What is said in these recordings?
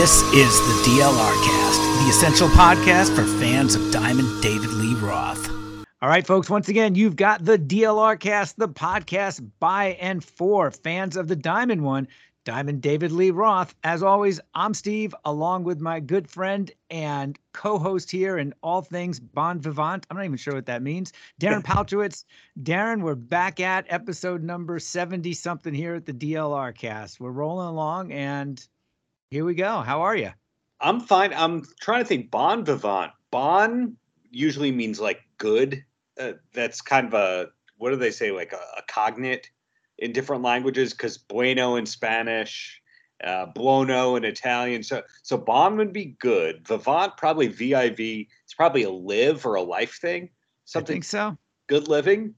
This is the DLR Cast, the essential podcast for fans of Diamond David Lee Roth. All right, folks, once again, you've got the DLR Cast, the podcast by and for fans of the Diamond one, Diamond David Lee Roth. As always, I'm Steve, along with my good friend and co host here in all things Bon Vivant. I'm not even sure what that means. Darren Paltrowitz. Darren, we're back at episode number 70 something here at the DLR cast. We're rolling along and here we go. How are you? I'm fine. I'm trying to think. Bon Vivant. Bon usually means like good. Uh, that's kind of a, what do they say, like a, a cognate in different languages because bueno in Spanish, uh, buono in Italian. So so bon would be good. Vivant probably V I V. It's probably a live or a life thing. Something I think so. Good living.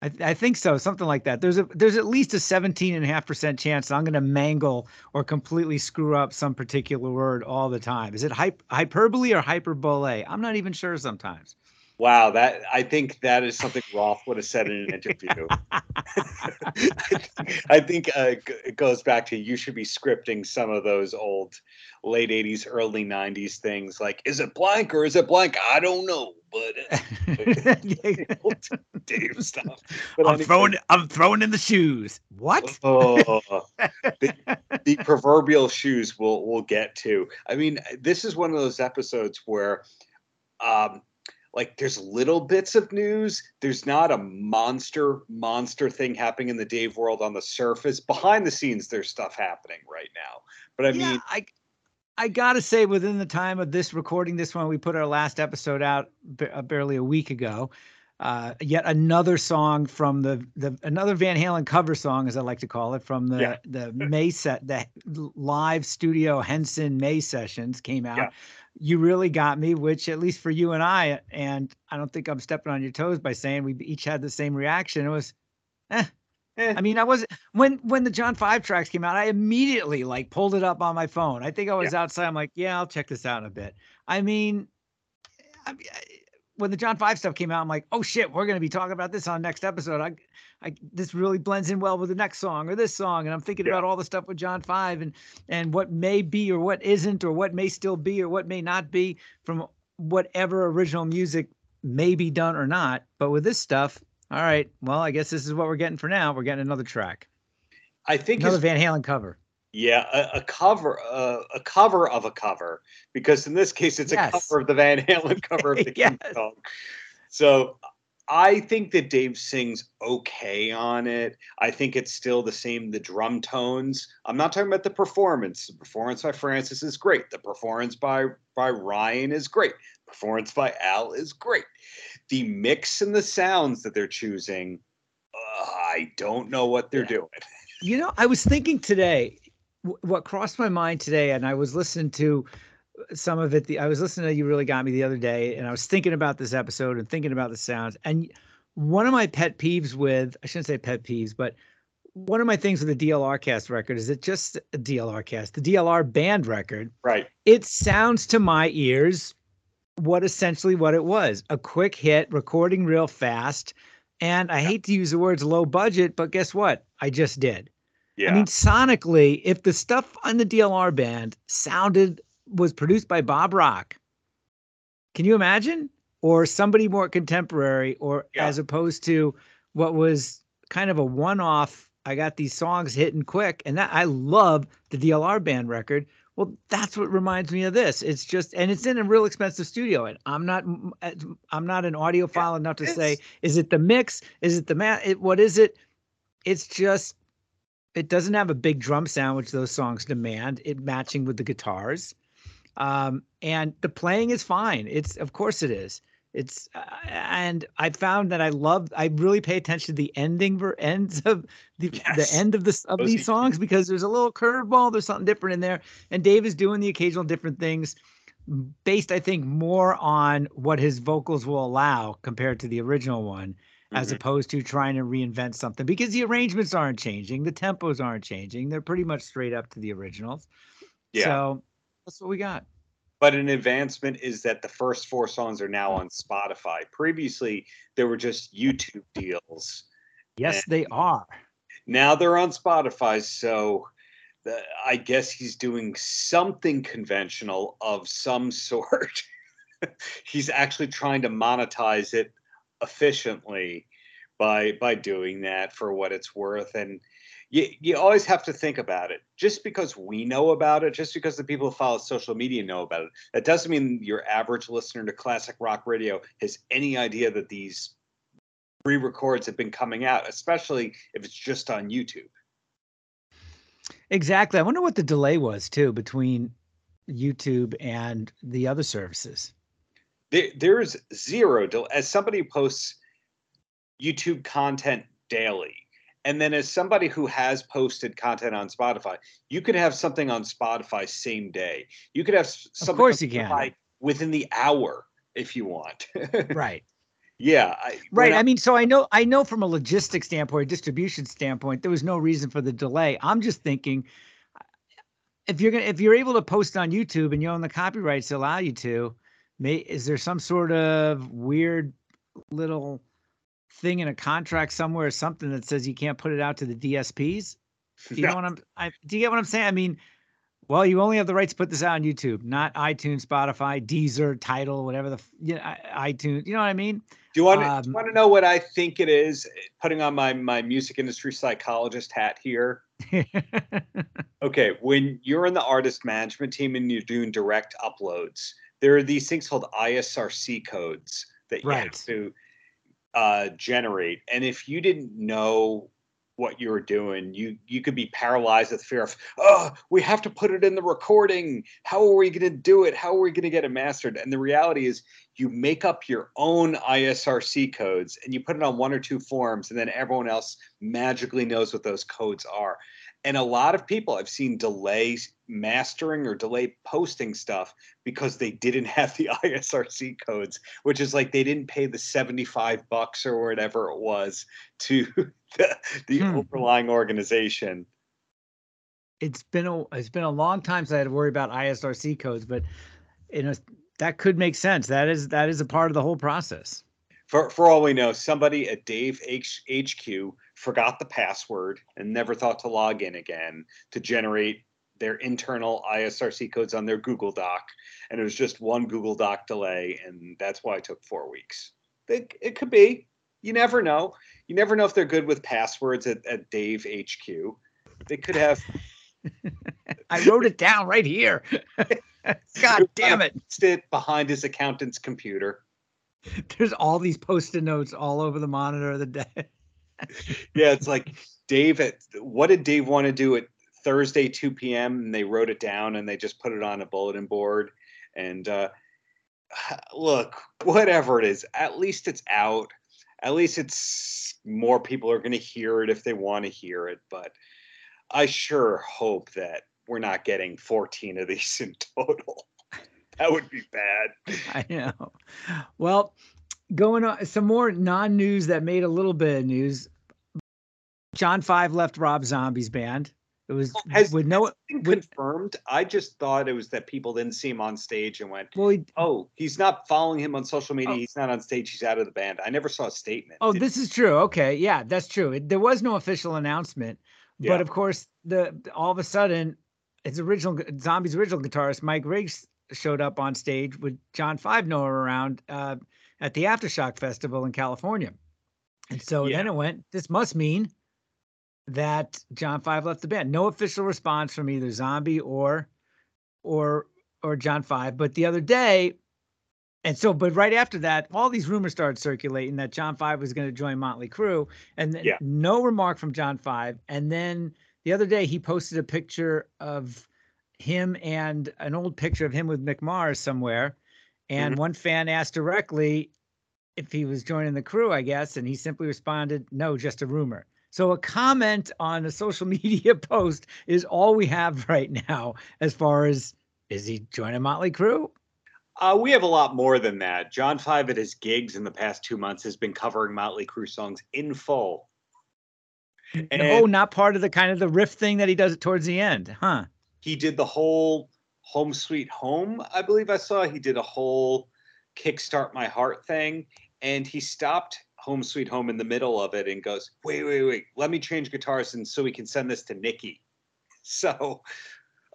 I, I, think so, something like that. There's a there's at least a 17 and a half percent chance I'm going to mangle or completely screw up some particular word all the time. Is it hype, hyperbole or hyperbole? I'm not even sure sometimes. Wow, that I think that is something Roth would have said in an interview. I think uh, it goes back to you should be scripting some of those old late 80s early 90s things like is it blank or is it blank i don't know but Dave stuff but i'm anyway, throwing i'm throwing in the shoes what oh, the, the proverbial shoes we'll we'll get to i mean this is one of those episodes where um like there's little bits of news. There's not a monster, monster thing happening in the Dave world on the surface. Behind the scenes, there's stuff happening right now. But I yeah, mean, I I gotta say, within the time of this recording, this one we put our last episode out b- uh, barely a week ago. Uh, yet another song from the the another Van Halen cover song, as I like to call it, from the yeah. the May set the live studio Henson May sessions came out. Yeah you really got me, which at least for you and I, and I don't think I'm stepping on your toes by saying we each had the same reaction. It was, eh. Eh. I mean, I was when when the John Five tracks came out, I immediately like pulled it up on my phone. I think I was yeah. outside. I'm like, yeah, I'll check this out in a bit. I mean, I, when the John Five stuff came out, I'm like, oh shit, we're gonna be talking about this on next episode. I, I this really blends in well with the next song or this song, and I'm thinking yeah. about all the stuff with John Five and and what may be or what isn't or what may still be or what may not be from whatever original music may be done or not. But with this stuff, all right, well, I guess this is what we're getting for now. We're getting another track. I think another Van Halen cover. Yeah, a, a cover, uh, a cover of a cover, because in this case, it's yes. a cover of the Van Halen cover of the yes. Kinks song. So I think that Dave sings okay on it. I think it's still the same, the drum tones. I'm not talking about the performance. The performance by Francis is great. The performance by by Ryan is great. performance by Al is great. The mix and the sounds that they're choosing, uh, I don't know what they're yeah. doing. You know, I was thinking today, what crossed my mind today, and I was listening to some of it. The I was listening to you really got me the other day, and I was thinking about this episode and thinking about the sounds. And one of my pet peeves with I shouldn't say pet peeves, but one of my things with the DLR cast record is it just a DLR cast, the DLR band record. Right. It sounds to my ears what essentially what it was a quick hit, recording real fast. And I hate to use the words low budget, but guess what? I just did. Yeah. I mean, sonically, if the stuff on the DLR band sounded was produced by Bob Rock, can you imagine? Or somebody more contemporary, or yeah. as opposed to what was kind of a one-off. I got these songs hitting quick, and that I love the DLR band record. Well, that's what reminds me of this. It's just, and it's in a real expensive studio. And I'm not, I'm not an audiophile yeah, enough to say, is it the mix? Is it the mat? It, what is it? It's just it doesn't have a big drum sound, which those songs demand. It matching with the guitars, um, and the playing is fine. It's of course it is. It's uh, and I found that I love. I really pay attention to the ending ver ends of the yes. the end of this of Those these songs because there's a little curveball. There's something different in there, and Dave is doing the occasional different things based, I think, more on what his vocals will allow compared to the original one as mm-hmm. opposed to trying to reinvent something because the arrangements aren't changing, the tempos aren't changing. They're pretty much straight up to the originals. Yeah. So that's what we got. But an advancement is that the first four songs are now mm. on Spotify. Previously, there were just YouTube deals. Yes, they are. Now they're on Spotify. So I guess he's doing something conventional of some sort. he's actually trying to monetize it efficiently by by doing that for what it's worth and you, you always have to think about it just because we know about it just because the people who follow social media know about it that doesn't mean your average listener to classic rock radio has any idea that these re-records have been coming out especially if it's just on youtube Exactly. I wonder what the delay was too between YouTube and the other services. There, there's zero delay. As somebody posts YouTube content daily, and then as somebody who has posted content on Spotify, you could have something on Spotify same day. You could have something. Of course, you can. Within the hour, if you want. right. Yeah. I, right. I, I mean, so I know, I know from a logistics standpoint, a distribution standpoint, there was no reason for the delay. I'm just thinking, if you're gonna, if you're able to post on YouTube and you own the copyrights to allow you to, may is there some sort of weird little thing in a contract somewhere or something that says you can't put it out to the DSPs? Do you know what I'm? I, do you get what I'm saying? I mean, well, you only have the right to put this out on YouTube, not iTunes, Spotify, Deezer, Tidal, whatever the you know, iTunes. You know what I mean? Do you want um, to, want to know what I think it is? Putting on my my music industry psychologist hat here. okay, when you're in the artist management team and you're doing direct uploads, there are these things called ISRC codes that you right. have to uh, generate, and if you didn't know what you were doing. You you could be paralyzed with fear of, oh, we have to put it in the recording. How are we going to do it? How are we going to get it mastered? And the reality is, you make up your own ISRC codes and you put it on one or two forms, and then everyone else magically knows what those codes are. And a lot of people I've seen delay mastering or delay posting stuff because they didn't have the ISRC codes, which is like they didn't pay the 75 bucks or whatever it was to the, the hmm. overlying organization. It's been a it's been a long time since I had to worry about ISRC codes, but you know that could make sense. That is that is a part of the whole process. For for all we know, somebody at Dave H- HQ forgot the password and never thought to log in again to generate their internal ISRC codes on their Google Doc. And it was just one Google Doc delay. And that's why it took four weeks. It, it could be. You never know. You never know if they're good with passwords at, at Dave HQ. They could have. I wrote it down right here. God damn it. It behind his accountant's computer. There's all these post-it notes all over the monitor of the day yeah, it's like Dave. At, what did Dave want to do at Thursday 2 p.m. and they wrote it down and they just put it on a bulletin board. And uh, look, whatever it is, at least it's out. At least it's more people are going to hear it if they want to hear it. But I sure hope that we're not getting 14 of these in total. that would be bad. I know. Well, going on some more non-news that made a little bit of news. John Five left Rob Zombie's band. It was has, with no with, confirmed. I just thought it was that people didn't see him on stage and went, well, he, "Oh, he's not following him on social media. Oh, he's not on stage. He's out of the band." I never saw a statement. Oh, this is true. Okay, yeah, that's true. It, there was no official announcement, yeah. but of course, the all of a sudden, his original Zombies' original guitarist Mike Riggs showed up on stage with John Five nowhere around. Uh, at the Aftershock Festival in California. And so yeah. then it went, this must mean that John Five left the band. No official response from either Zombie or or or John Five. But the other day, and so, but right after that, all these rumors started circulating that John Five was going to join Motley Crue, and yeah. no remark from John Five. And then the other day, he posted a picture of him and an old picture of him with Mick Mars somewhere, and mm-hmm. one fan asked directly if he was joining the crew, I guess, and he simply responded, no, just a rumor. So a comment on a social media post is all we have right now as far as is he joining Motley Crue? Uh, we have a lot more than that. John Five at his gigs in the past two months has been covering Motley Crue songs in full. And oh, not part of the kind of the riff thing that he does towards the end, huh? He did the whole Home Sweet Home, I believe I saw. He did a whole Kickstart My Heart thing, and he stopped Home Sweet Home in the middle of it and goes, "Wait, wait, wait! Let me change guitars and so we can send this to Nikki." So,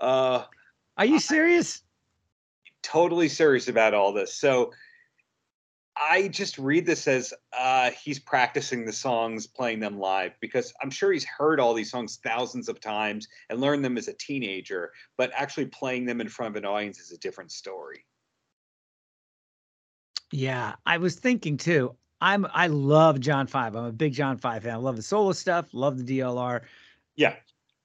uh, are you serious? totally serious about all this. So, I just read this as uh, he's practicing the songs, playing them live, because I'm sure he's heard all these songs thousands of times and learned them as a teenager, but actually playing them in front of an audience is a different story. Yeah, I was thinking too. I'm I love John Five. I'm a big John Five fan. I love the solo stuff. Love the DLR. Yeah,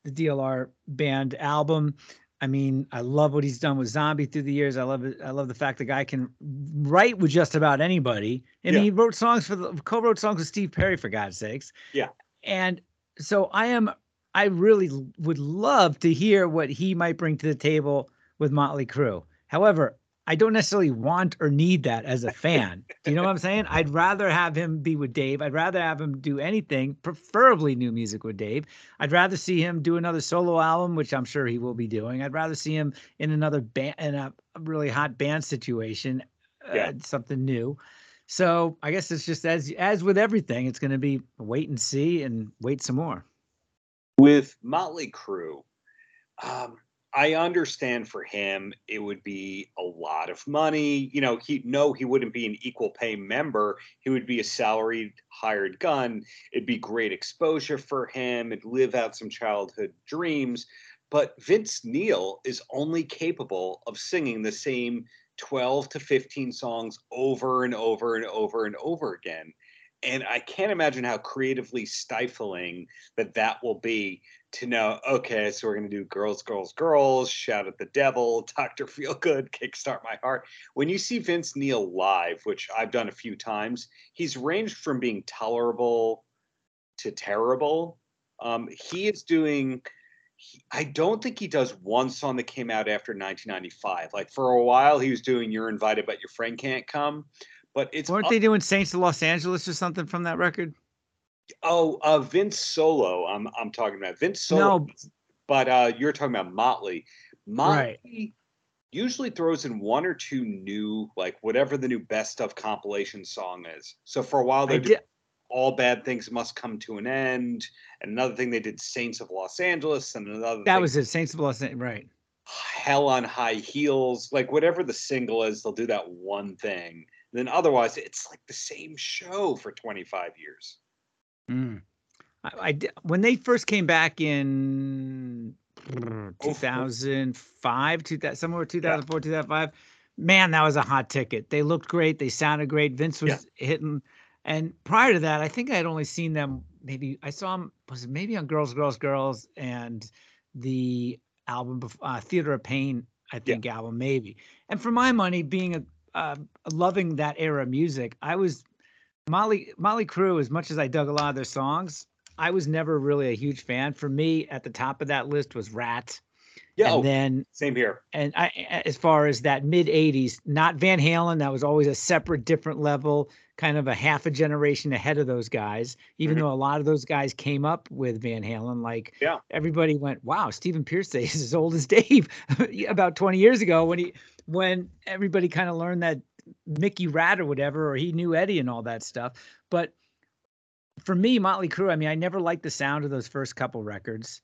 the DLR band album. I mean, I love what he's done with Zombie through the years. I love it. I love the fact the guy can write with just about anybody. And yeah. he wrote songs for the co-wrote songs with Steve Perry for God's sakes. Yeah. And so I am I really would love to hear what he might bring to the table with Motley Crue. However, I don't necessarily want or need that as a fan. Do you know what I'm saying? I'd rather have him be with Dave. I'd rather have him do anything, preferably new music with Dave. I'd rather see him do another solo album, which I'm sure he will be doing. I'd rather see him in another band in a really hot band situation, uh, yeah. uh, something new. So I guess it's just as as with everything, it's going to be wait and see and wait some more. With Motley Crue, um, I understand for him it would be a lot of money. You know, he no, he wouldn't be an equal pay member. He would be a salaried hired gun. It'd be great exposure for him. It'd live out some childhood dreams. But Vince Neil is only capable of singing the same 12 to 15 songs over and over and over and over again. And I can't imagine how creatively stifling that that will be to know, okay, so we're going to do girls, girls, girls, shout at the devil, Dr. Feelgood, kickstart my heart. When you see Vince Neil live, which I've done a few times, he's ranged from being tolerable to terrible. Um, he is doing, he, I don't think he does one song that came out after 1995. Like for a while, he was doing You're Invited, but Your Friend Can't Come. But it's. Weren't they doing Saints of Los Angeles or something from that record? Oh, uh, Vince Solo. I'm I'm talking about Vince Solo. No. But uh, you're talking about Motley. Motley right. usually throws in one or two new, like whatever the new best of compilation song is. So for a while they did all bad things must come to an end. And another thing they did Saints of Los Angeles, and another that was it. Saints of Los Angeles, right? Hell on High Heels, like whatever the single is, they'll do that one thing. And then otherwise, it's like the same show for 25 years. Mm. I, I, when they first came back in 2005, 2000, somewhere 2004, yeah. 2005. Man, that was a hot ticket. They looked great. They sounded great. Vince was yeah. hitting. And prior to that, I think I had only seen them. Maybe I saw them. Was it maybe on Girls, Girls, Girls, and the album uh, Theater of Pain? I think yeah. album maybe. And for my money, being a uh, loving that era of music, I was Molly Motley Crue, as much as I dug a lot of their songs, I was never really a huge fan. For me, at the top of that list was Ratt. Yeah, and oh, then same here. And I, as far as that mid '80s, not Van Halen, that was always a separate, different level, kind of a half a generation ahead of those guys. Even mm-hmm. though a lot of those guys came up with Van Halen, like yeah, everybody went, "Wow, Stephen Pearcy is as old as Dave," about 20 years ago when he when everybody kind of learned that Mickey Ratt or whatever, or he knew Eddie and all that stuff. But for me, Motley Crue, I mean, I never liked the sound of those first couple records.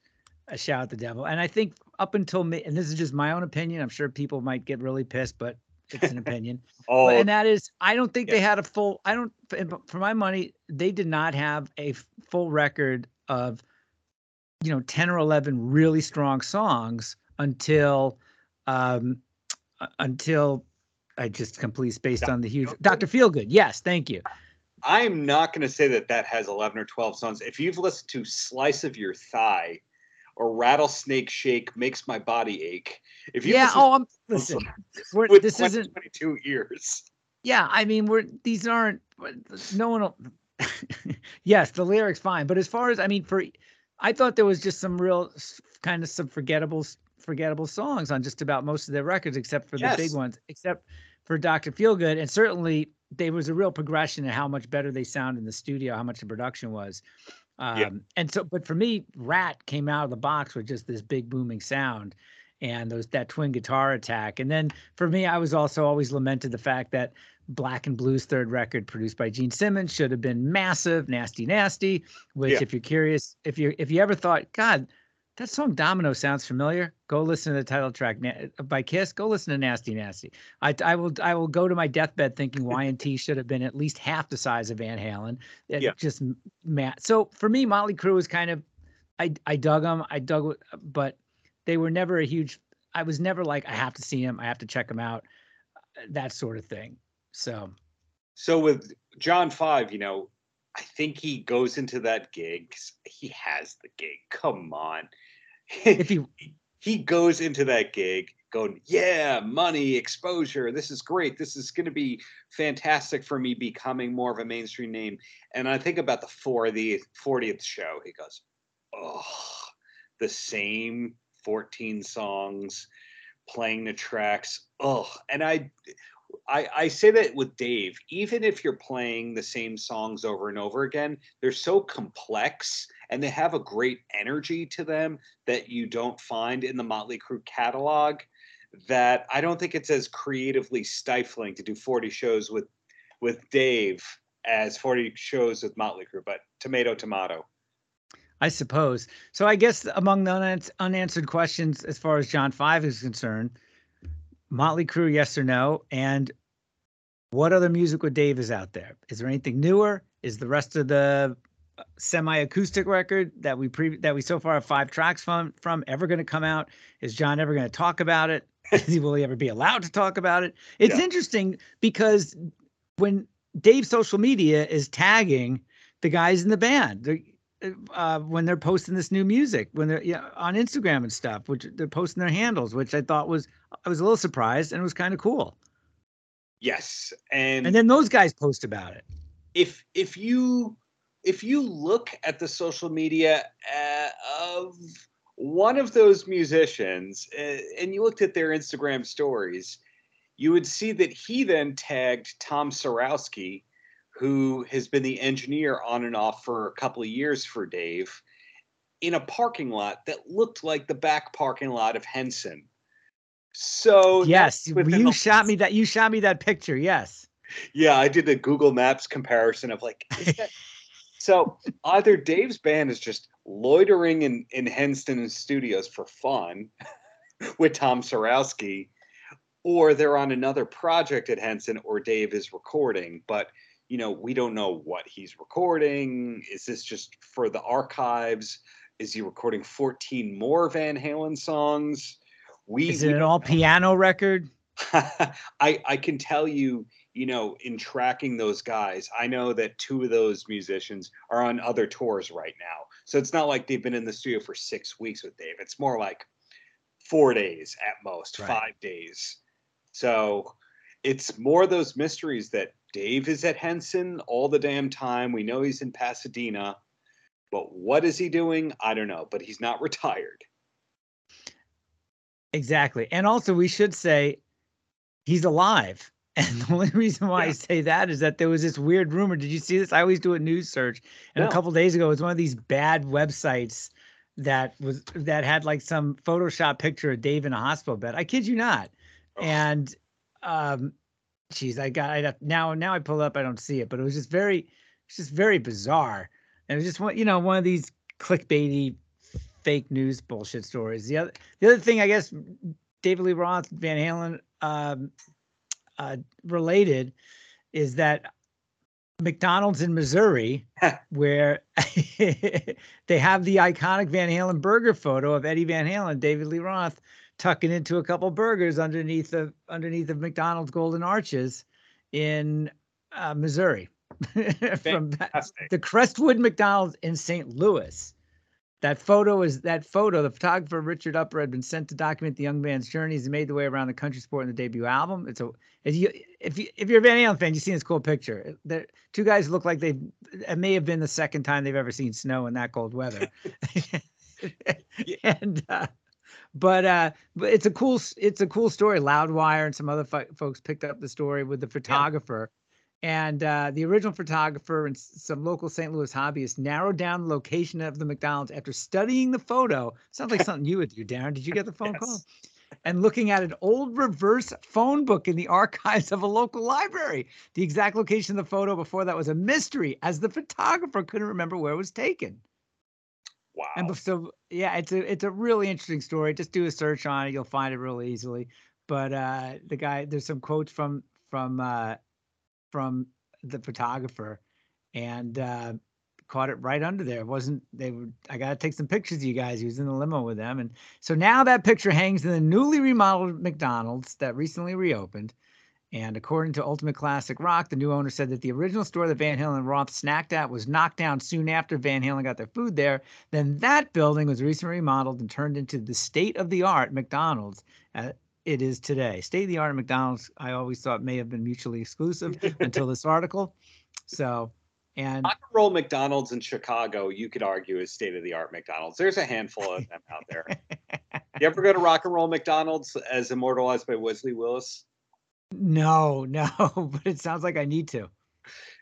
A shout at the devil, and I think up until me, and this is just my own opinion. I'm sure people might get really pissed, but it's an opinion. oh, but, and that is, I don't think yeah. they had a full. I don't, for my money, they did not have a full record of, you know, ten or eleven really strong songs until, um, until I just complete based Dr. on the huge Dr. Feelgood. Yes, thank you. I'm not going to say that that has 11 or 12 songs. If you've listened to Slice of Your Thigh or Rattlesnake Shake Makes My Body Ache, if you yeah, oh, I'm listen, we're, this isn't 22 years. Yeah, I mean, we're these aren't no one. Will, yes, the lyrics fine, but as far as I mean, for I thought there was just some real kind of some forgettable forgettable songs on just about most of their records, except for yes. the big ones, except for Dr. Feelgood. And certainly there was a real progression in how much better they sound in the studio, how much the production was. Um, yeah. and so, but for me, Ratt came out of the box with just this big booming sound and those that twin guitar attack. And then for me, I was also always lamented the fact that Black and Blues third record produced by Gene Simmons should have been massive, nasty, nasty. Which, yeah. if you're curious, if you if you ever thought, God, That song Domino sounds familiar. Go listen to the title track uh, by Kiss. Go listen to Nasty Nasty. I, I will I will go to my deathbed thinking Y&T should have been at least half the size of Van Halen. It yeah. Just Matt. So for me, Motley Crue was kind of I I dug them. I dug, uh, but they were never a huge. I was never like I have to see them. I have to check them out. Uh, that sort of thing. So. So with John Five, you know, I think he goes into that gig. He has the gig. Come on. If he he goes into that gig going, yeah, money, exposure. This is great. This is going to be fantastic for me becoming more of a mainstream name. And I think about the 40th, 40th show. He goes, oh, the same 14 songs, playing the tracks. Oh, and I I, I say that with Dave, even if you're playing the same songs over and over again, they're so complex and they have a great energy to them that you don't find in the Motley Crue catalog. That I don't think it's as creatively stifling to do 40 shows with with Dave as 40 shows with Motley Crue, but tomato, tomato. I suppose. So I guess among the unanswered questions as far as John 5 is concerned, Motley Crue, yes or no? And what other music with Dave is out there? Is there anything newer? Is the rest of the uh, semi-acoustic record that we pre that we so far have five tracks from from ever going to come out? Is John ever going to talk about it? Will he ever be allowed to talk about it? It's yeah. interesting because when Dave's social media is tagging the guys in the band, uh, when they're posting this new music, when they're yeah, on Instagram and stuff, which they're posting their handles, which I thought was I was a little surprised and it was kind of cool. Yes, and and then those guys post about it. If if you if you look at the social media uh, of one of those musicians uh, and you looked at their Instagram stories, you would see that he then tagged Tom Sarowski who has been the engineer on and off for a couple of years for Dave, in a parking lot that looked like the back parking lot of Henson. So yes, you shot me that you shot me that picture. Yes. Yeah, I did the Google Maps comparison of like. so either Dave's band is just loitering in in Henson studios for fun with Tom Sarowski, or they're on another project at Henson, or Dave is recording. But you know, we don't know what he's recording. Is this just for the archives? Is he recording 14 more Van Halen songs? We is it we an all piano record? I I can tell you, you know, in tracking those guys, I know that two of those musicians are on other tours right now. So it's not like they've been in the studio for six weeks with Dave. It's more like four days at most, right. five days. So it's more those mysteries that Dave is at Henson all the damn time. We know he's in Pasadena, but what is he doing? I don't know, but he's not retired. Exactly. And also, we should say he's alive. And the only reason why yeah. I say that is that there was this weird rumor. Did you see this? I always do a news search. And no. a couple days ago, it was one of these bad websites that was that had like some Photoshop picture of Dave in a hospital bed. I kid you not. Oh. And um, Jeez, I got I now now I pull up, I don't see it, but it was just very it's just very bizarre. And it was just one, you know, one of these clickbaity fake news bullshit stories. The other the other thing I guess David Lee Roth, Van Halen um, uh, related is that McDonald's in Missouri, where they have the iconic Van Halen burger photo of Eddie Van Halen, David Lee Roth tucking into a couple burgers underneath of underneath of McDonald's Golden Arches in uh, Missouri from the Crestwood McDonald's in St. Louis. That photo is that photo. The photographer Richard Upper had been sent to document the young man's journey. He made the way around the country sport in the debut album. It's a if you if you if you're a Van Halen fan, you see this cool picture. The two guys look like they it may have been the second time they've ever seen snow in that cold weather. and uh, but uh but it's a cool it's a cool story loudwire and some other fo- folks picked up the story with the photographer yeah. and uh the original photographer and some local st louis hobbyists narrowed down the location of the mcdonald's after studying the photo sounds like something you would do darren did you get the phone yes. call and looking at an old reverse phone book in the archives of a local library. The exact location of the photo before that was a mystery, as the photographer couldn't remember where it was taken. Wow. And so yeah, it's a it's a really interesting story. Just do a search on it, you'll find it really easily. But uh the guy there's some quotes from from uh from the photographer and uh caught it right under there. It wasn't they were I gotta take some pictures of you guys. He was in the limo with them. And so now that picture hangs in the newly remodeled McDonald's that recently reopened. And according to Ultimate Classic Rock, the new owner said that the original store that Van Halen and Roth snacked at was knocked down soon after Van Halen got their food there. Then that building was recently remodeled and turned into the state of the art McDonald's. Uh, it is today. State of the art McDonald's, I always thought may have been mutually exclusive until this article. So, and rock and roll McDonald's in Chicago, you could argue is state of the art McDonald's. There's a handful of them out there. you ever go to rock and roll McDonald's as immortalized by Wesley Willis? No, no, but it sounds like I need to.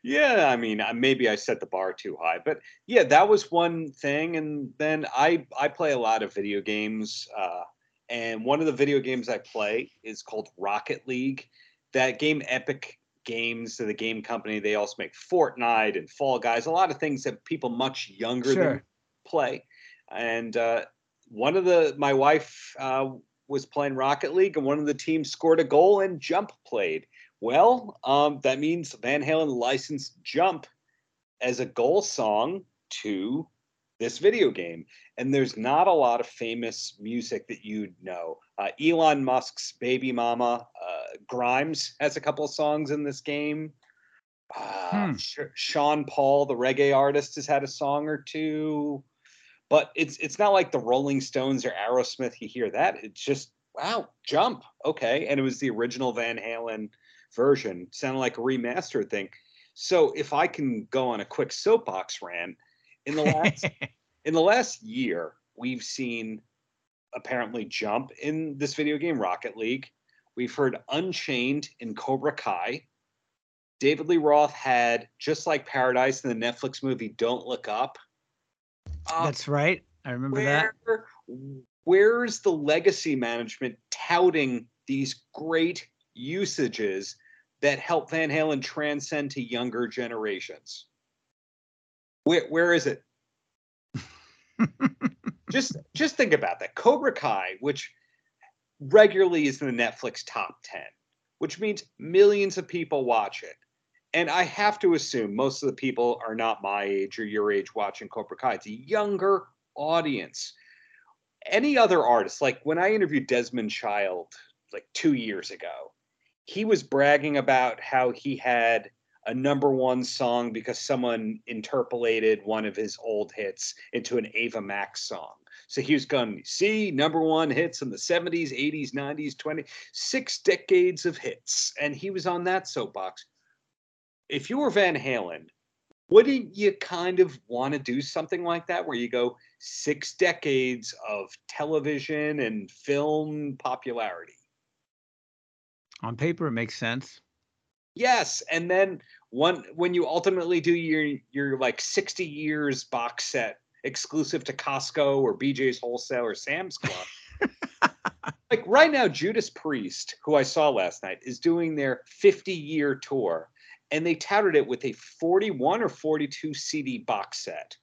Yeah, I mean, maybe I set the bar too high, but yeah, that was one thing. And then I I play a lot of video games, uh, and one of the video games I play is called Rocket League. That game, Epic Games, the game company, they also make Fortnite and Fall Guys, a lot of things that people much younger sure. than play. And uh, one of the my wife uh, was playing Rocket League, and one of the teams scored a goal and Jump played. Well, um, that means Van Halen licensed Jump as a goal song to this video game. And there's not a lot of famous music that you'd know. Uh, Elon Musk's Baby Mama, uh, Grimes has a couple of songs in this game. Uh, hmm. Sean Paul, the reggae artist, has had a song or two but it's it's not like the Rolling Stones or Aerosmith. You hear that, it's just wow, jump, okay, and it was the original Van Halen version. Sounded like a remastered thing. So if I can go on a quick soapbox rant, in the last in the last year, we've seen apparently jump in this video game Rocket League. We've heard Unchained in Cobra Kai. David Lee Roth had just like Paradise in the Netflix movie Don't Look Up. Um, That's right. I remember where, that. Where's the legacy management touting these great usages that help Van Halen transcend to younger generations? Where where is it? just just think about that. Cobra Kai, which regularly is in the Netflix top 10, which means millions of people watch it and I have to assume most of the people are not my age or your age watching Cobra Kai. It's a younger audience. Any other artist, like when I interviewed Desmond Child like two years ago, he was bragging about how he had a number one song because someone interpolated one of his old hits into an Ava Max song. So he was going, see, number one hits in the 70s, 80s, 90s, 20s, six decades of hits. And he was on that soapbox if you were Van Halen, wouldn't you kind of want to do something like that where you go six decades of television and film popularity? On paper, it makes sense. Yes, and then one when you ultimately do your your like 60 years box set exclusive to Costco or BJ's Wholesale or Sam's Club. like right now, Judas Priest, who I saw last night, is doing their 50 year tour and they touted it with a 41 or 42 CD box set.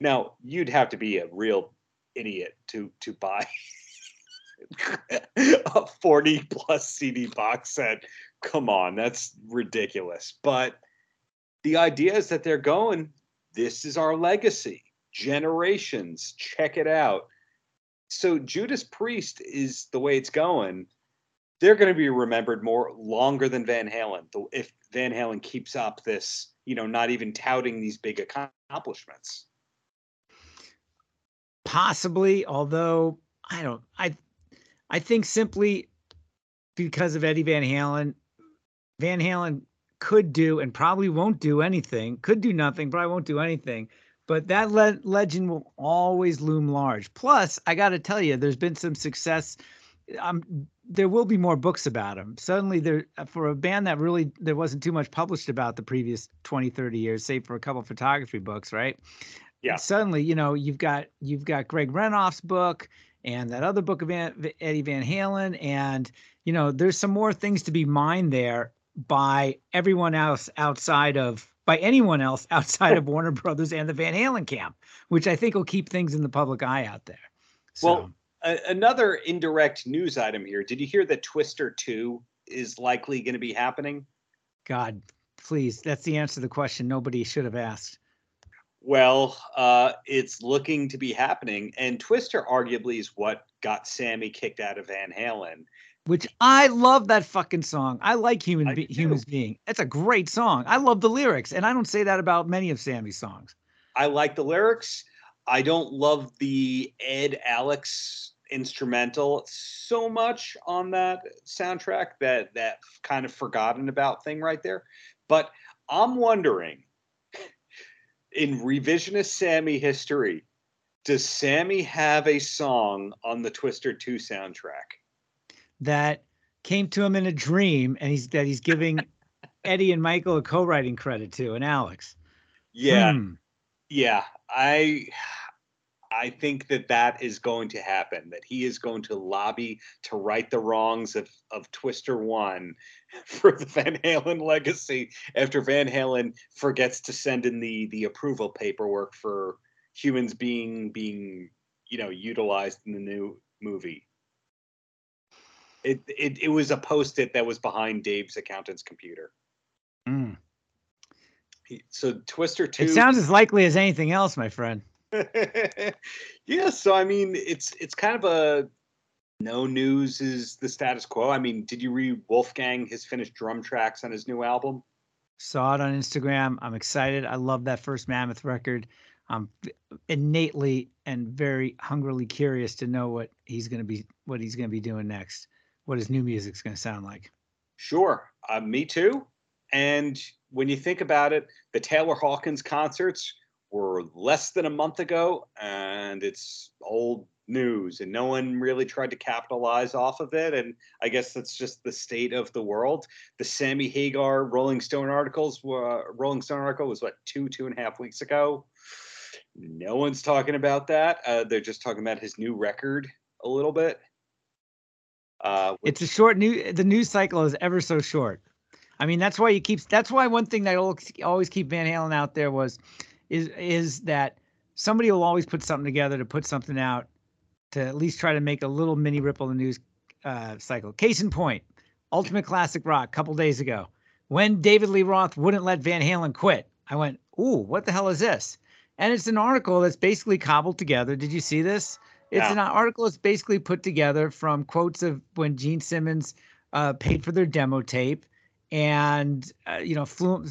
Now, you'd have to be a real idiot to to buy a 40 plus CD box set. Come on, that's ridiculous. But the idea is that they're going, this is our legacy. Generations, check it out. So Judas Priest is the way it's going they're going to be remembered more longer than Van Halen. If Van Halen keeps up this, you know, not even touting these big accomplishments. Possibly, although I don't, I, I think simply because of Eddie Van Halen, Van Halen could do and probably won't do anything. Could do nothing, probably won't do anything. But that le- legend will always loom large. Plus, I got to tell you, there's been some success. I'm there will be more books about him. Suddenly there for a band that really there wasn't too much published about the previous 20, 30 years, save for a couple photography books, right? Yeah. suddenly, you know, you've got you've got Greg Renoff's book and that other book of Eddie Van Halen and you know, there's some more things to be mined there by everyone else outside of by anyone else outside of Warner Brothers and the Van Halen camp, which I think will keep things in the public eye out there. So. Well, a- another indirect news item here. Did you hear that Twister 2 is likely going to be happening? God, please. That's the answer to the question nobody should have asked. Well, uh, it's looking to be happening, and Twister arguably is what got Sammy kicked out of Van Halen. Which I love that fucking song. I like human I be- humans being. It's a great song. I love the lyrics, and I don't say that about many of Sammy's songs. I like the lyrics. I don't love the Ed Alex instrumental so much on that soundtrack that that kind of forgotten about thing right there. But I'm wondering in revisionist Sammy history, does Sammy have a song on the Twister 2 soundtrack? That came to him in a dream and he's that he's giving Eddie and Michael a co-writing credit to and Alex. Yeah. Hmm. Yeah, I I think that that is going to happen. That he is going to lobby to right the wrongs of of Twister One for the Van Halen legacy after Van Halen forgets to send in the the approval paperwork for humans being being you know utilized in the new movie. It it it was a post-it that was behind Dave's accountant's computer. So Twister Two. It sounds as likely as anything else, my friend. yeah, so I mean, it's it's kind of a no news is the status quo. I mean, did you read Wolfgang his finished drum tracks on his new album? Saw it on Instagram. I'm excited. I love that first Mammoth record. I'm innately and very hungrily curious to know what he's going to be what he's going to be doing next. What his new music's going to sound like. Sure, uh, me too. And when you think about it, the Taylor Hawkins concerts were less than a month ago, and it's old news, and no one really tried to capitalize off of it. And I guess that's just the state of the world. The Sammy Hagar Rolling Stone articles were Rolling Stone article was what two two and a half weeks ago. No one's talking about that. Uh, they're just talking about his new record a little bit. Uh, which... it's a short new. The news cycle is ever so short. I mean, that's why you keep. That's why one thing that I always keep Van Halen out there was is is that somebody will always put something together to put something out to at least try to make a little mini ripple in the news uh, cycle. Case in point, Ultimate Classic Rock, a couple days ago, when David Lee Roth wouldn't let Van Halen quit. I went, "Ooh, what the hell is this?" And it's an article that's basically cobbled together. Did you see this? It's yeah. an article that's basically put together from quotes of when Gene Simmons uh, paid for their demo tape, and uh, you know flew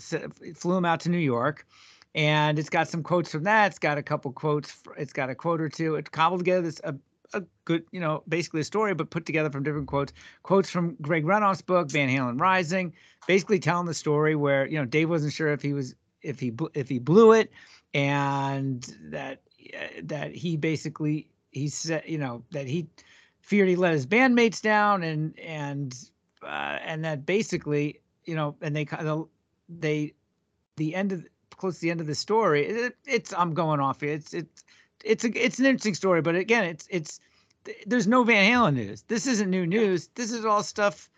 flew him out to New York and it's got some quotes from that. It's got a couple quotes. It's got a quote or two. It cobbled together this a, a good, you know, basically a story, but put together from different quotes. Quotes from Greg Renoff's book, Van Halen Rising, basically telling the story where you know Dave wasn't sure if he was if he if he blew it, and that that he basically he said you know that he feared he let his bandmates down and and uh, and that basically you know and they kind of they the end of close to the end of the story, it, it's I'm going off here. It's it's it's a it's an interesting story, but again, it's it's there's no Van Halen news. This isn't new news. This is all stuff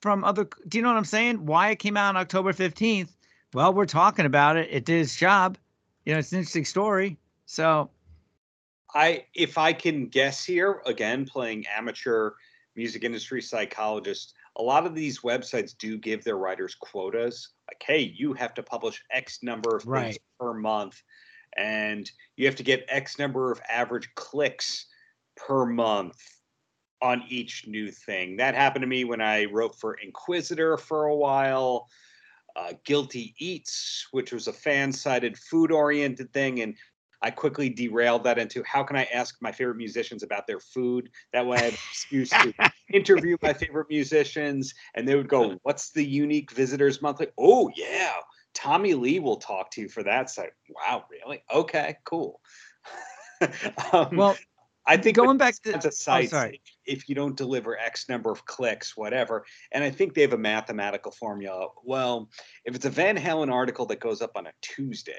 from other. Do you know what I'm saying? Why it came out on October 15th? Well, we're talking about it. It did its job. You know, it's an interesting story. So, I if I can guess here again, playing amateur music industry psychologist, a lot of these websites do give their writers quotas like hey you have to publish x number of right. things per month and you have to get x number of average clicks per month on each new thing that happened to me when i wrote for Inquisitr for a while uh, guilty eats which was a FanSided food oriented thing and I quickly derailed that into how can I ask my favorite musicians about their food? That way I have an excuse to interview my favorite musicians. And they would go, What's the unique visitors monthly? Oh, yeah. Tommy Lee will talk to you for that site. Wow, really? Okay, cool. um, well, I think going back to the site, oh, if you don't deliver X number of clicks, whatever, and I think they have a mathematical formula. Well, if it's a Van Halen article that goes up on a Tuesday,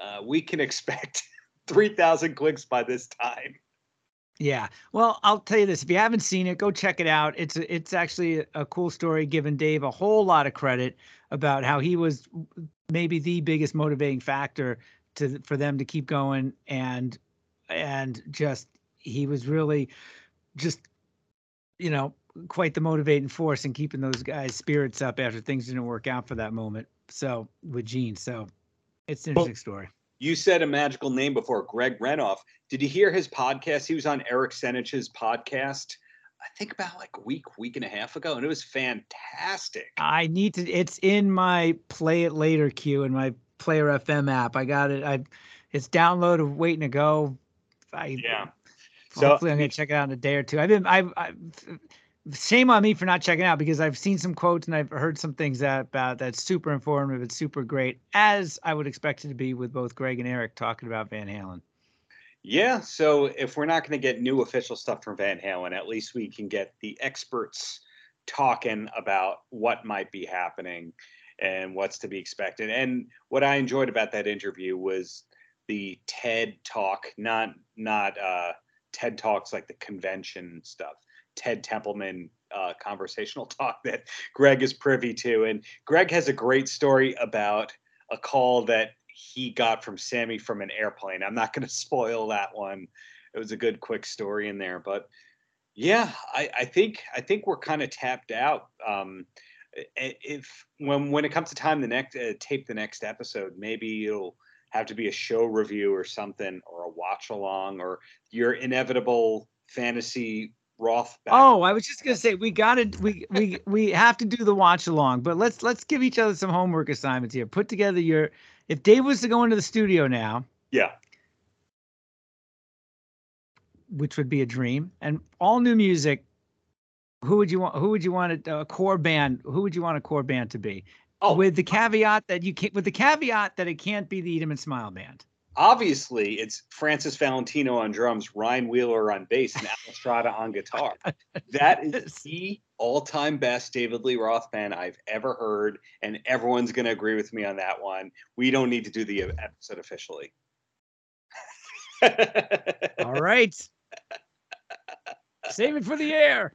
uh, we can expect 3,000 clicks by this time. Yeah. Well, I'll tell you this: if you haven't seen it, go check it out. It's it's actually a cool story, giving Dave a whole lot of credit about how he was maybe the biggest motivating factor to for them to keep going, and and just he was really just you know quite the motivating force in keeping those guys' spirits up after things didn't work out for that moment. So with Gene, so it's an interesting well, story. You said a magical name before, Greg Renoff. Did you hear his podcast? He was on Eric Senich's podcast. I think about like a week, week and a half ago, and it was fantastic. I need to. It's in my play it later queue in my Player FM app. I got it. I, it's downloaded, waiting to go. I, yeah. So hopefully, I'm gonna check it out in a day or two. I've been. I've, I've shame on me for not checking out because I've seen some quotes and I've heard some things that about that's super informative. It's super great, as I would expect it to be with both Greg and Eric talking about Van Halen. Yeah, so if we're not going to get new official stuff from Van Halen, at least we can get the experts talking about what might be happening and what's to be expected. And what I enjoyed about that interview was the TED talk, not not uh, TED talks like the convention stuff. Ted Templeman uh, conversational talk that Greg is privy to. And Greg has a great story about a call that he got from Sammy from an airplane. I'm not going to spoil that one. It was a good, quick story in there, but yeah, I, I think I think we're kind of tapped out. Um, if when when it comes to time the next uh, tape the next episode, maybe it'll have to be a show review or something, or a watch along, or your inevitable fantasy Roth. Back. Oh, I was just gonna say we got to we we we have to do the watch along, but let's let's give each other some homework assignments here. Put together your if Dave was to go into the studio now. Yeah. Which would be a dream, and all new music. Who would you want? Who would you want a, a core band? Who would you want a core band to be? Oh, with the caveat that you can't. With the caveat that it can't be the Eat 'em and Smile band obviously it's Francis Valentino on drums, Ryan Wheeler on bass, and Al Estrada on guitar. That is the all-time best David Lee Roth band I've ever heard, and everyone's going to agree with me on that one. We don't need to do the episode officially. all right. Save it for the air.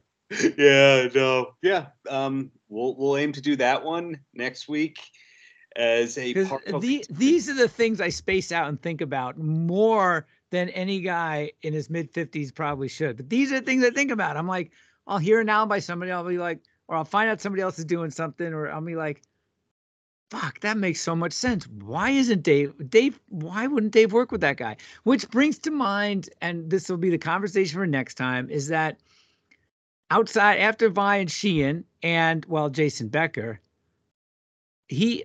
Yeah, no. Yeah. Um we'll we'll aim to do that one next week as a part of the, these are the things I space out and think about more than any guy in his mid 50s probably should. But these are the things I think about. I'm like, I'll hear now by somebody, I'll be like, or I'll find out somebody else is doing something, or I'll be like, fuck, that makes so much sense. Why isn't Dave Dave, why wouldn't Dave work with that guy? Which brings to mind, and this will be the conversation for next time, is that outside after Vai and Sheehan and well, Jason Becker, he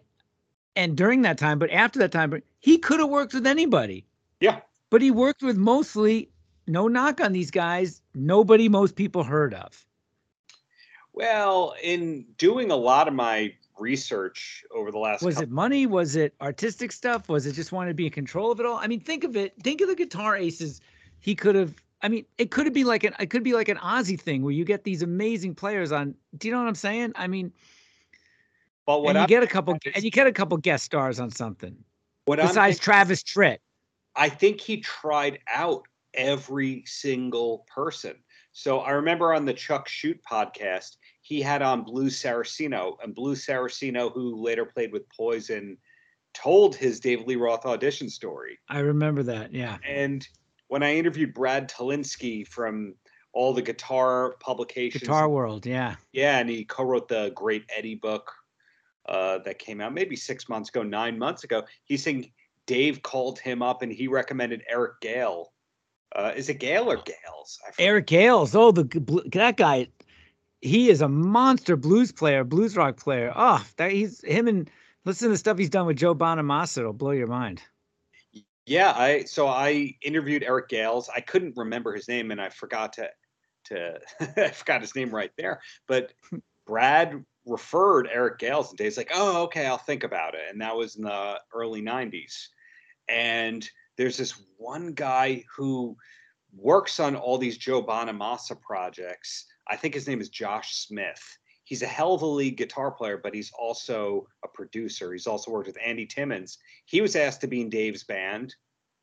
and during that time, but after that time, he could have worked with anybody. Yeah. But he worked with mostly, no knock on these guys, nobody most people heard of. Well, in doing a lot of my research over the last was couple- it money was it artistic stuff was it just wanting to be in control of it all i mean think of it think of the guitar aces he could have i mean it could have be like an it could be like an ozzy thing where you get these amazing players on do you know what i'm saying i mean but what and you I'm, get a couple, and you get a couple guest stars on something. What besides thinking, Travis Tritt? I think he tried out every single person. So I remember on the Chuck Shute podcast, he had on Blues Saraceno, and Blues Saraceno, who later played with Poison, told his David Lee Roth audition story. I remember that, yeah. And when I interviewed Brad Tolinski from all the guitar publications, Guitar World, yeah, yeah, and he co-wrote the Great Eddie book uh, that came out maybe six months ago, nine months ago. He's saying Dave called him up and he recommended Eric Gale. Uh, is it Gale or Gales? Eric Gales. Oh, the that guy. He is a monster blues player, blues rock player. Oh, that he's him and listen to the stuff he's done with Joe Bonamassa. It'll blow your mind. Yeah, I so I interviewed Eric Gales. I couldn't remember his name and I forgot to to I forgot his name right there. But Brad referred Eric Gales, and Dave's like, "Oh, okay, I'll think about it." And that was in the early '90s. And there's this one guy who works on all these Joe Bonamassa projects. I think his name is Josh Smith. He's a hell of a lead guitar player, but he's also a producer. He's also worked with Andy Timmons. He was asked to be in Dave's band,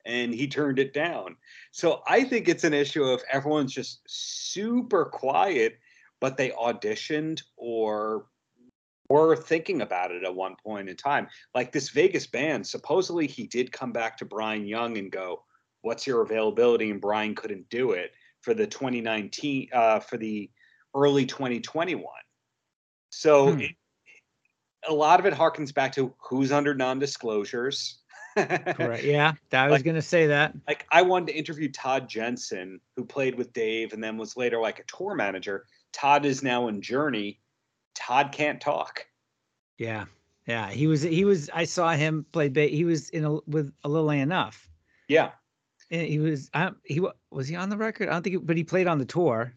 and he turned it down. So I think it's an issue of everyone's just super quiet, but they auditioned or were thinking about it at one point in time. Like this Vegas band, supposedly he did come back to Brian Young and go, "What's your availability?" And Brian couldn't do it for the 2019 uh, for the early 2021. So hmm. it, a lot of it harkens back to who's under non-disclosures. Correct. Yeah, I was like, going to say that. Like, I wanted to interview Todd Jensen, who played with Dave and then was later like a tour manager. Todd is now in Journey. Todd can't talk. Yeah, yeah. He was. He was. I saw him play. Ba- he was in a, with a little enough. Yeah. And he was. I, he was he on the record. I don't think. He, but he played on the tour.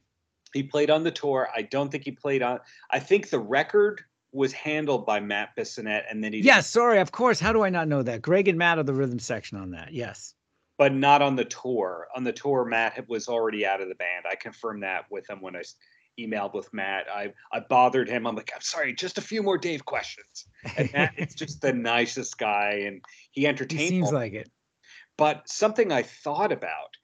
He played on the tour. I don't think he played on. I think the record was handled by Matt Bissonette, and then he. Yes, sorry, of course. How do I not know that? Greg and Matt are the rhythm section on that. Yes. But not on the tour. On the tour, Matt was already out of the band. I confirmed that with him when I emailed with Matt. I I bothered him. I'm like, I'm sorry, just a few more Dave questions. And Matt is just the nicest guy, and he entertains. He seems like it. But something I thought about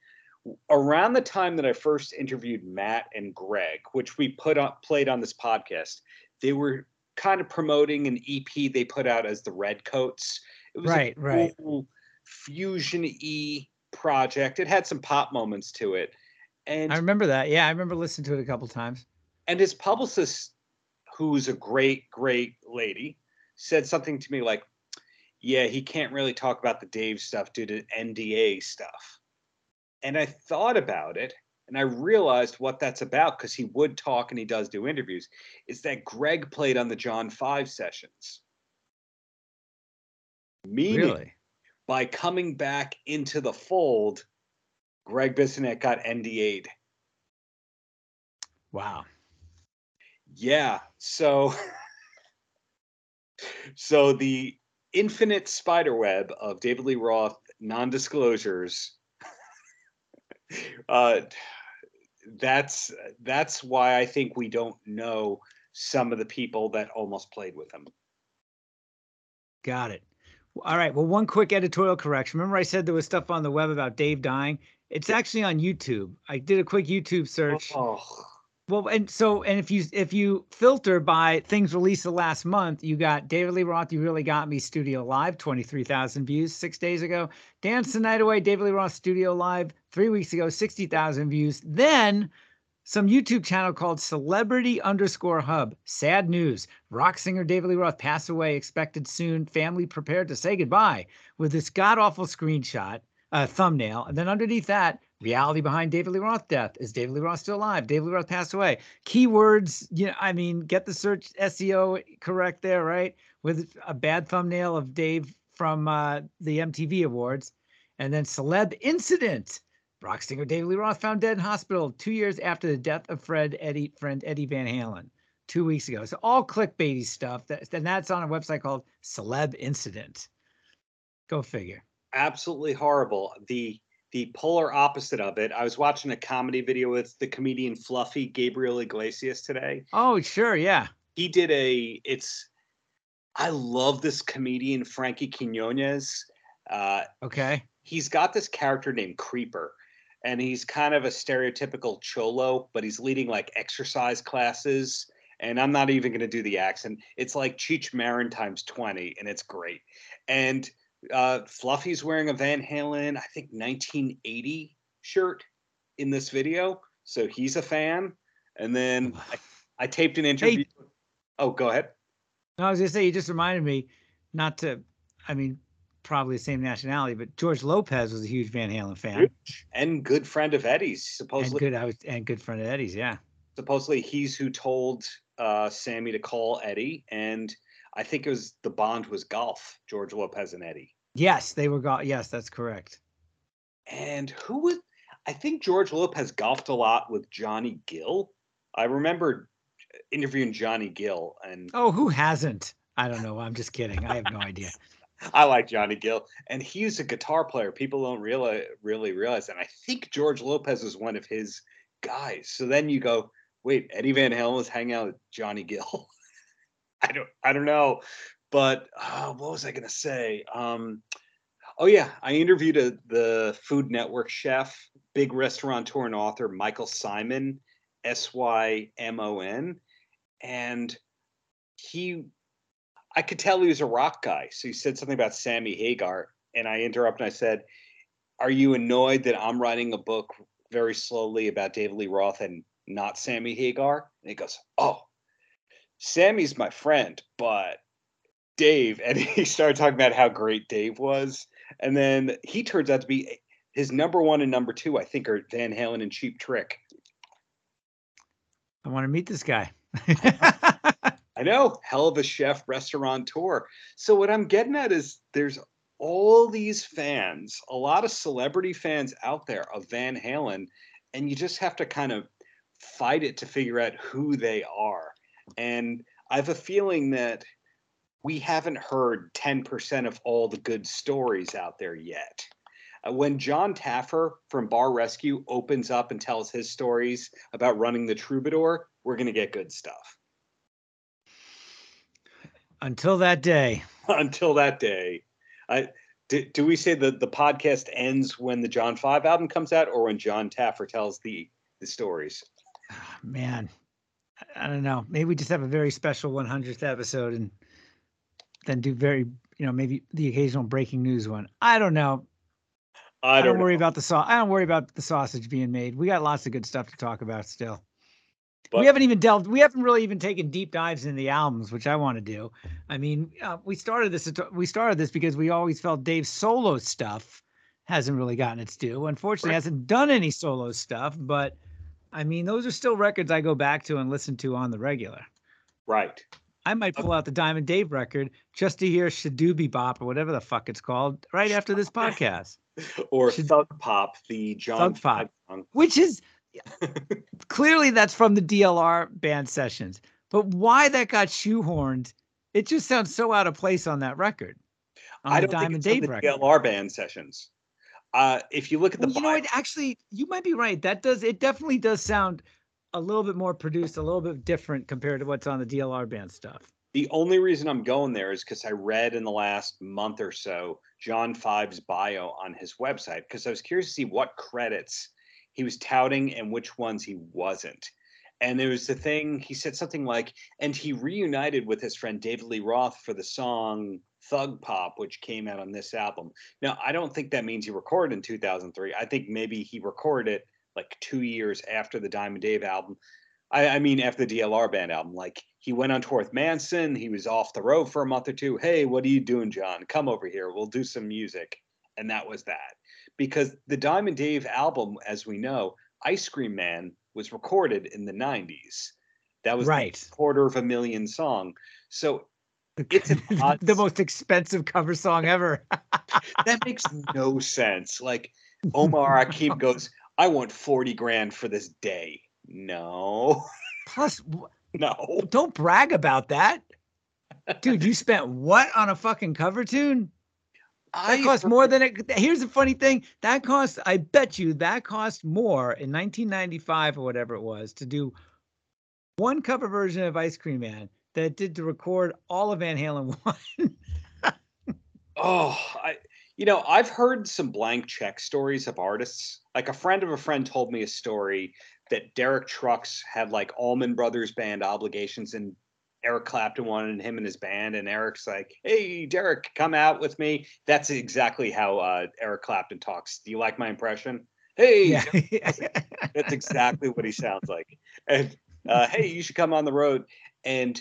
around the time that I first interviewed Matt and Greg, which we put on played on this podcast, they were kind of promoting an EP they put out as the Redcoats. It was right, a cool right. fusion e project. It had some pop moments to it. And I remember that. Yeah, I remember listening to it a couple times. And his publicist, who's a great, great lady, said something to me like, Yeah, he can't really talk about the Dave stuff due to NDA stuff. And I thought about it and I realized what that's about because he would talk and he does do interviews, is that Greg played on the John 5 sessions. Meaning, really? by coming back into the fold, Greg Bissonette got NDA'd. Wow. Yeah. So so the infinite spider web of David Lee Roth non-disclosures uh that's that's why I think we don't know some of the people that almost played with him. Got it. All right. Well, one quick editorial correction. Remember, I said there was stuff on the web about Dave dying. It's actually on YouTube. I did a quick YouTube search. Oh. Well, and so and if you if you filter by things released the last month, you got David Lee Roth, You Really Got Me Studio Live, 23,000 views six days ago. Dance the Night Away, David Lee Roth Studio Live, three weeks ago, 60,000 views. Then some YouTube channel called Celebrity underscore Hub. Sad news. Rock singer David Lee Roth passed away, expected soon. Family prepared to say goodbye with this god awful screenshot, uh, thumbnail. And then underneath that, Reality behind David Lee Roth death. Is David Lee Roth still alive? David Lee Roth passed away. Keywords, you know, I mean, get the search SEO correct there, right? With a bad thumbnail of Dave from uh, the MTV Awards. And then celeb incident. Rock singer David Lee Roth found dead in hospital two years after the death of Fred Eddie friend Eddie Van Halen two weeks ago. So all clickbaity stuff. That, and that's on a website called Celeb Incident. Go figure. Absolutely horrible. The the polar opposite of it. I was watching a comedy video with the comedian Fluffy Gabriel Iglesias today. Oh, sure, yeah. He did a. It's. I love this comedian Frankie Quinones. Uh, okay. He's got this character named Creeper, and he's kind of a stereotypical cholo, but he's leading like exercise classes. And I'm not even going to do the accent. It's like Cheech Marin times 20, and it's great. And uh, Fluffy's wearing a Van Halen, I think 1980 shirt in this video, so he's a fan. And then I, I taped an interview. Hey, oh, go ahead. No, I was gonna say you just reminded me, not to, I mean, probably the same nationality, but George Lopez was a huge Van Halen fan and good friend of Eddie's. Supposedly, and good, I was, and good friend of Eddie's. Yeah. Supposedly, he's who told uh, Sammy to call Eddie, and I think it was the bond was golf. George Lopez and Eddie. Yes, they were golf. Yes, that's correct. And who was? I think George Lopez golfed a lot with Johnny Gill. I remember interviewing Johnny Gill, and oh, who hasn't? I don't know. I'm just kidding. I have no idea. I like Johnny Gill, and he's a guitar player. People don't really really realize, and I think George Lopez is one of his guys. So then you go, wait, Eddie Van Halen was hanging out with Johnny Gill. I don't I don't know. But uh, what was I going to say? Um, Oh yeah, I interviewed a, the Food Network chef, big restaurateur and author Michael Symon, S Y M O N, and he, I could tell he was a rock guy. So he said something about Sammy Hagar, and I interrupted. and I said, "Are you annoyed that I'm writing a book very slowly about David Lee Roth and not Sammy Hagar?" And he goes, "Oh, Sammy's my friend, but." Dave, and he started talking about how great Dave was. And then he turns out to be his number one and number two, I think, are Van Halen and Cheap Trick. I want to meet this guy. I know, hell of a chef, restaurateur. So what I'm getting at is there's all these fans, a lot of celebrity fans out there of Van Halen, and you just have to kind of fight it to figure out who they are. And I have a feeling that we haven't heard 10% of all the good stories out there yet. Uh, when Jon Taffer from Bar Rescue opens up and tells his stories about running the Troubadour, we're going to get good stuff. Until that day. Until that day. I, do, do, we say that the podcast ends when the John 5 album comes out or when Jon Taffer tells the, the stories? Man, I don't know. Maybe we just have a very special 100th episode and then do very, you know, maybe the occasional breaking news one. I don't know. I don't, I don't worry about the sauce. I don't worry about the sausage being made. We got lots of good stuff to talk about still. But, we haven't even delved. We haven't really even taken deep dives in the albums, which I want to do. I mean, uh, we started this. We started this because we always felt Dave's solo stuff hasn't really gotten its due. Unfortunately, right. hasn't done any solo stuff. But I mean, those are still records I go back to and listen to on the regular. Right. I might pull out the Diamond Dave record just to hear Shadooby Bop or whatever the fuck it's called right after this podcast. or Shad- Thug Pop, the John Thug Pop, song. which is clearly that's from the DLR band sessions. But why that got shoehorned, it just sounds so out of place on that record. On I don't Diamond think it's Dave the record. DLR band sessions. Uh, if you look at the, well, you know, it actually, you might be right. That does, it definitely does sound a little bit more produced, a little bit different compared to what's on the DLR band stuff. The only reason I'm going there is because I read in the last month or so John Five's bio on his website because I was curious to see what credits he was touting and which ones he wasn't. And there was the thing he said something like, and he reunited with his friend David Lee Roth for the song Thug Pop, which came out on this album. Now, I don't think that means he recorded in 2003. I think maybe he recorded it like two years after the Diamond Dave album. I, I, mean, after the DLR band album, like he went on tour with Manson. He was off the road for a month or two. Hey, what are you doing, John? Come over here. We'll do some music. And that was that. Because the Diamond Dave album, as we know, Ice Cream Man was recorded in the 90s. That was right. quarter of a million song. So it's the most expensive cover song ever. that makes no sense. Like Omar Hakim goes, I want 40 grand for this day. No. Plus, no. Don't brag about that. Dude, you spent what on a fucking cover tune? That cost more than it. Here's the funny thing. That cost, I bet you, that cost more in 1995 or whatever it was to do one cover version of Ice Cream Man that did to record all of Van Halen one. oh, I, you know, I've heard some blank check stories of artists like a friend of a friend told me a story that Derek Trucks had like Allman Brothers band obligations and Eric Clapton wanted him and his band, and Eric's like, "Hey, Derek, come out with me." That's exactly how uh, Eric Clapton talks. Do you like my impression? Hey, yeah. that's exactly what he sounds like. And uh, hey, you should come on the road. And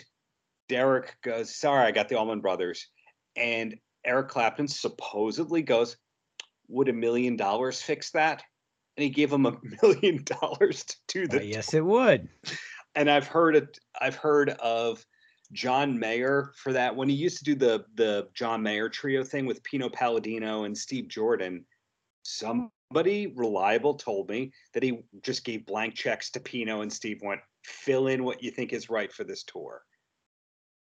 Derek goes, "Sorry, I got the Allman Brothers." And Eric Clapton supposedly goes, "Would a million dollars fix that?" and he gave him a million dollars to do the. Uh, yes, it would. And I've heard it. I've heard of John Mayer for that when he used to do the the John Mayer trio thing with Pino Palladino and Steve Jordan. Somebody reliable told me that he just gave blank checks to Pino and Steve went fill in what you think is right for this tour.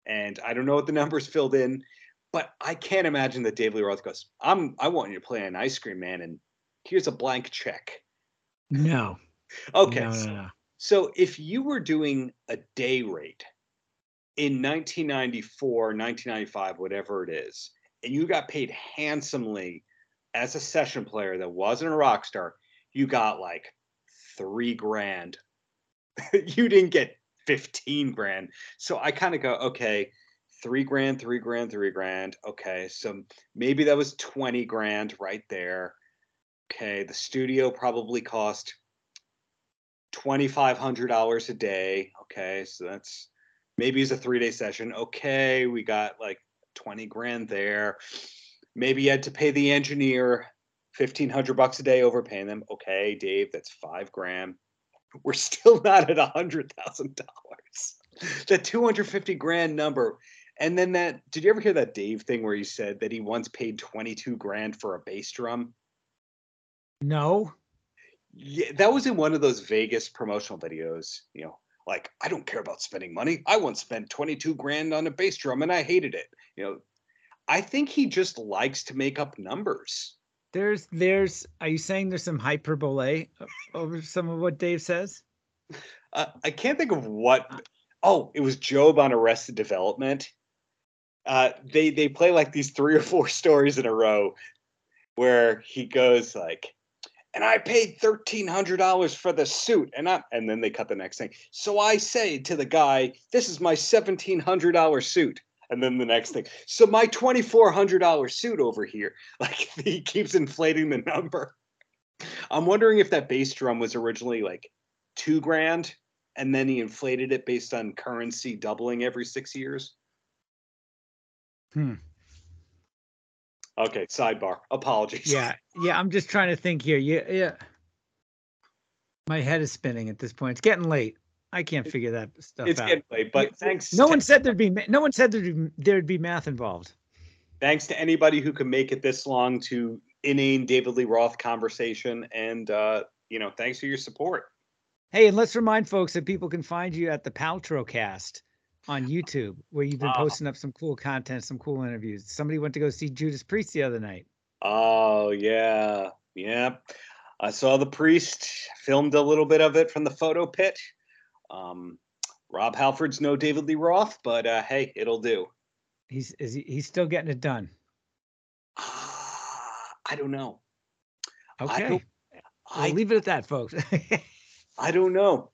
And I don't know what the numbers filled in, but I can't imagine that Dave Lee Roth goes, "I'm I want you to play an Ice Cream Man and here's a blank check. No. okay. No, no, no. So if you were doing a day rate in 1994, 1995, whatever it is, and you got paid handsomely as a session player that wasn't a rock star, you got like three grand. you didn't get 15 grand. So I kind of go, okay, three grand, three grand, three grand. Okay. So maybe that was 20 grand right there. Okay. The studio probably cost $2,500 a day. Okay. So that's maybe it's a three day session. Okay. We got like 20 grand there. Maybe you had to pay the engineer 1500 bucks a day overpaying them. Okay, Dave, that's five grand. We're still not at a hundred thousand dollars. That 250 grand number. And then that did you ever hear that Dave thing where he said that he once paid 22 grand for a bass drum? No. Yeah, that was in one of those Vegas promotional videos, you know, like I don't care about spending money. I once spent 22 grand on a bass drum and I hated it. You know, I think he just likes to make up numbers. There's, there's. Are you saying there's some hyperbole over some of what Dave says? Uh, I can't think of what. Oh, it was Job on Arrested Development. Uh, they they play like these three or four stories in a row, where he goes like, and I paid thirteen hundred dollars for the suit, and I and then they cut the next thing. So I say to the guy, "This is my seventeen hundred dollar suit." and then the next thing. So my twenty four hundred dollar suit over here, like he keeps inflating the number. I'm wondering if that bass drum was originally like two grand, and then he inflated it based on currency doubling every six years. Hmm. Okay, sidebar. Apologies. Yeah, yeah. I'm just trying to think here. Yeah, yeah. My head is spinning at this point. It's getting late. I can't figure that stuff it's out. getting late, but thanks. No to, one said there'd be no one said there'd be, there'd be math involved. Thanks to anybody who can make it this long to inane David Lee Roth conversation, and uh, you know, thanks for your support. Hey, and let's remind folks that people can find you at the Paltrocast on YouTube, where you've been uh, posting up some cool content, some cool interviews. Somebody went to go see Judas Priest the other night. Oh yeah, yeah. I saw the priest. Filmed a little bit of it from the photo pit. Um, Rob Halford's no David Lee Roth, but uh, hey, it'll do. He's is he, he's still getting it done. Uh, I don't know. Okay, I don't, I'll I, leave it at that, folks. I don't know.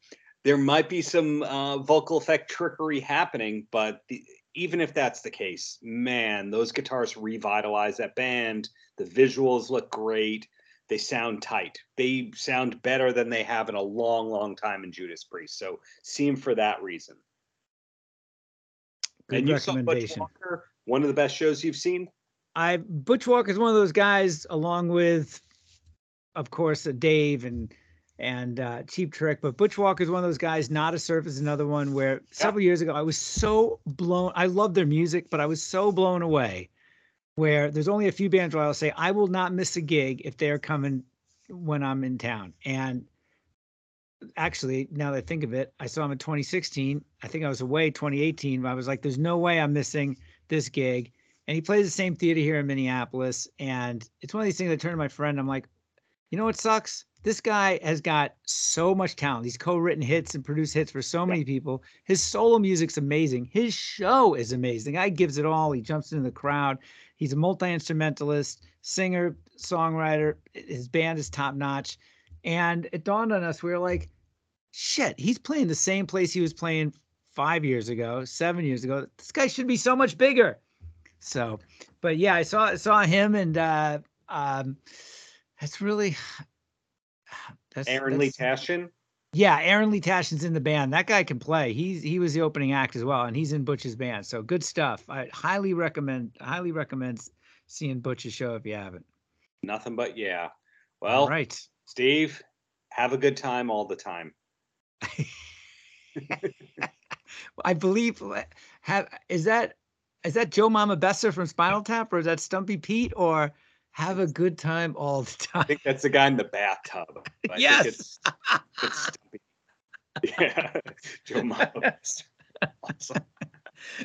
There might be some uh, vocal effect trickery happening, but the, even if that's the case, man, those guitars revitalize that band. The visuals look great they sound tight. They sound better than they have in a long, long time in Judas Priest. So see him for that reason. Good and you saw Butch Walker, one of the best shows you've seen. I Butch Walker is one of those guys, along with, of course, uh, Dave and and uh, Cheap Trick. But Butch Walker is one of those guys. Nada Surf is another one where several years ago I was so blown. I love their music, but I was so blown away where there's only a few bands where I'll say I will not miss a gig if they're coming when I'm in town. And actually, now that I think of it, I saw him in 2016. I think I was away 2018. But I was like, there's no way I'm missing this gig. And he plays the same theater here in Minneapolis. And it's one of these things I turn to my friend. I'm like, you know what sucks? This guy has got so much talent. He's co-written hits and produced hits for so many people. His solo music's amazing. His show is amazing. The guy gives it all. He jumps into the crowd. He's a multi instrumentalist, singer, songwriter. His band is top notch. And it dawned on us, we were like, shit, he's playing the same place he was playing five years ago, seven years ago. This guy should be so much bigger. So, but yeah, I saw saw him, and uh, um, that's really that's Aaron Lee Tasjan. Yeah, Aaron Lee Tasjan's in the band. That guy can play. He's he was the opening act as well, and he's in Butch's band. So good stuff. I highly recommend highly recommend seeing Butch's show if you haven't. Nothing but yeah. Well, all right, Steve, have a good time all the time. I believe have is that is that Joe Mama Besser from Spinal Tap or is that Stumpy Pete or have a good time all the time. I think that's the guy in the bathtub. I yes. It's, it's yeah. Joe Miles. awesome.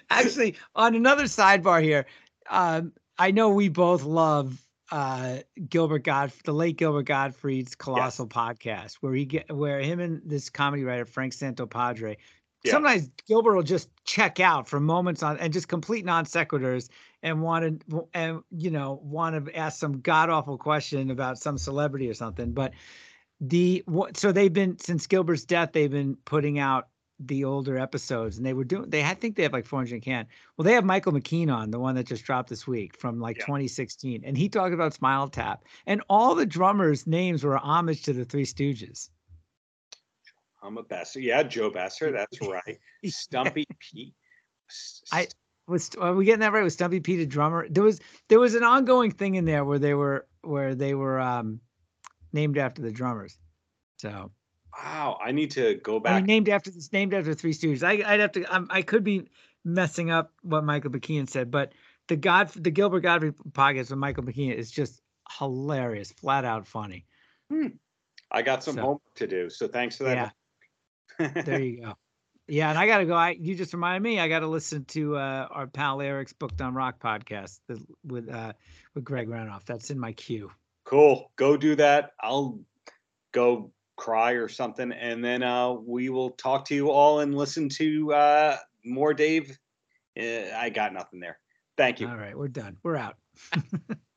Actually, on another sidebar here, um, I know we both love uh, Gilbert God, the late Gilbert Gottfried's Colossal yes. podcast, where he get where him and this comedy writer Frank Santopadre Yeah. Sometimes Gilbert will just check out for moments on and just complete non sequiturs and want to and you know want to ask some god awful question about some celebrity or something. But the so they've been since Gilbert's death, they've been putting out the older episodes and they were doing they I think they have like 400 can. Well, they have Michael McKean on, the one that just dropped this week from like yeah. 2016. And he talked about Spinal Tap. And all the drummers' names were homage to the Three Stooges. I'm a Besser. Yeah, Joe Besser. That's right. Stumpy Pete. I was are we getting that right? Was Stumpy Pete a drummer? There was there was an ongoing thing in there where they were where they were um named after the drummers. So Wow, I need to go back. I mean, named after this, named after Three Stooges. I, would have to. I'm, i could be messing up what Michael McKean said, but the God, the Gilbert Gottfried podcast with Michael McKean is just hilarious, flat out funny. Hmm. I got some so, homework to do, so thanks for that. Yeah. There you go. Yeah, and I gotta go. I you just reminded me. I got to listen to uh, our pal Eric's Booked on Rock podcast with uh, with Greg Renoff. That's in my queue. Cool. Go do that. I'll go cry or something, and then uh, we will talk to you all and listen to uh, more Dave. Uh, I got nothing there. Thank you. All right, we're done. We're out.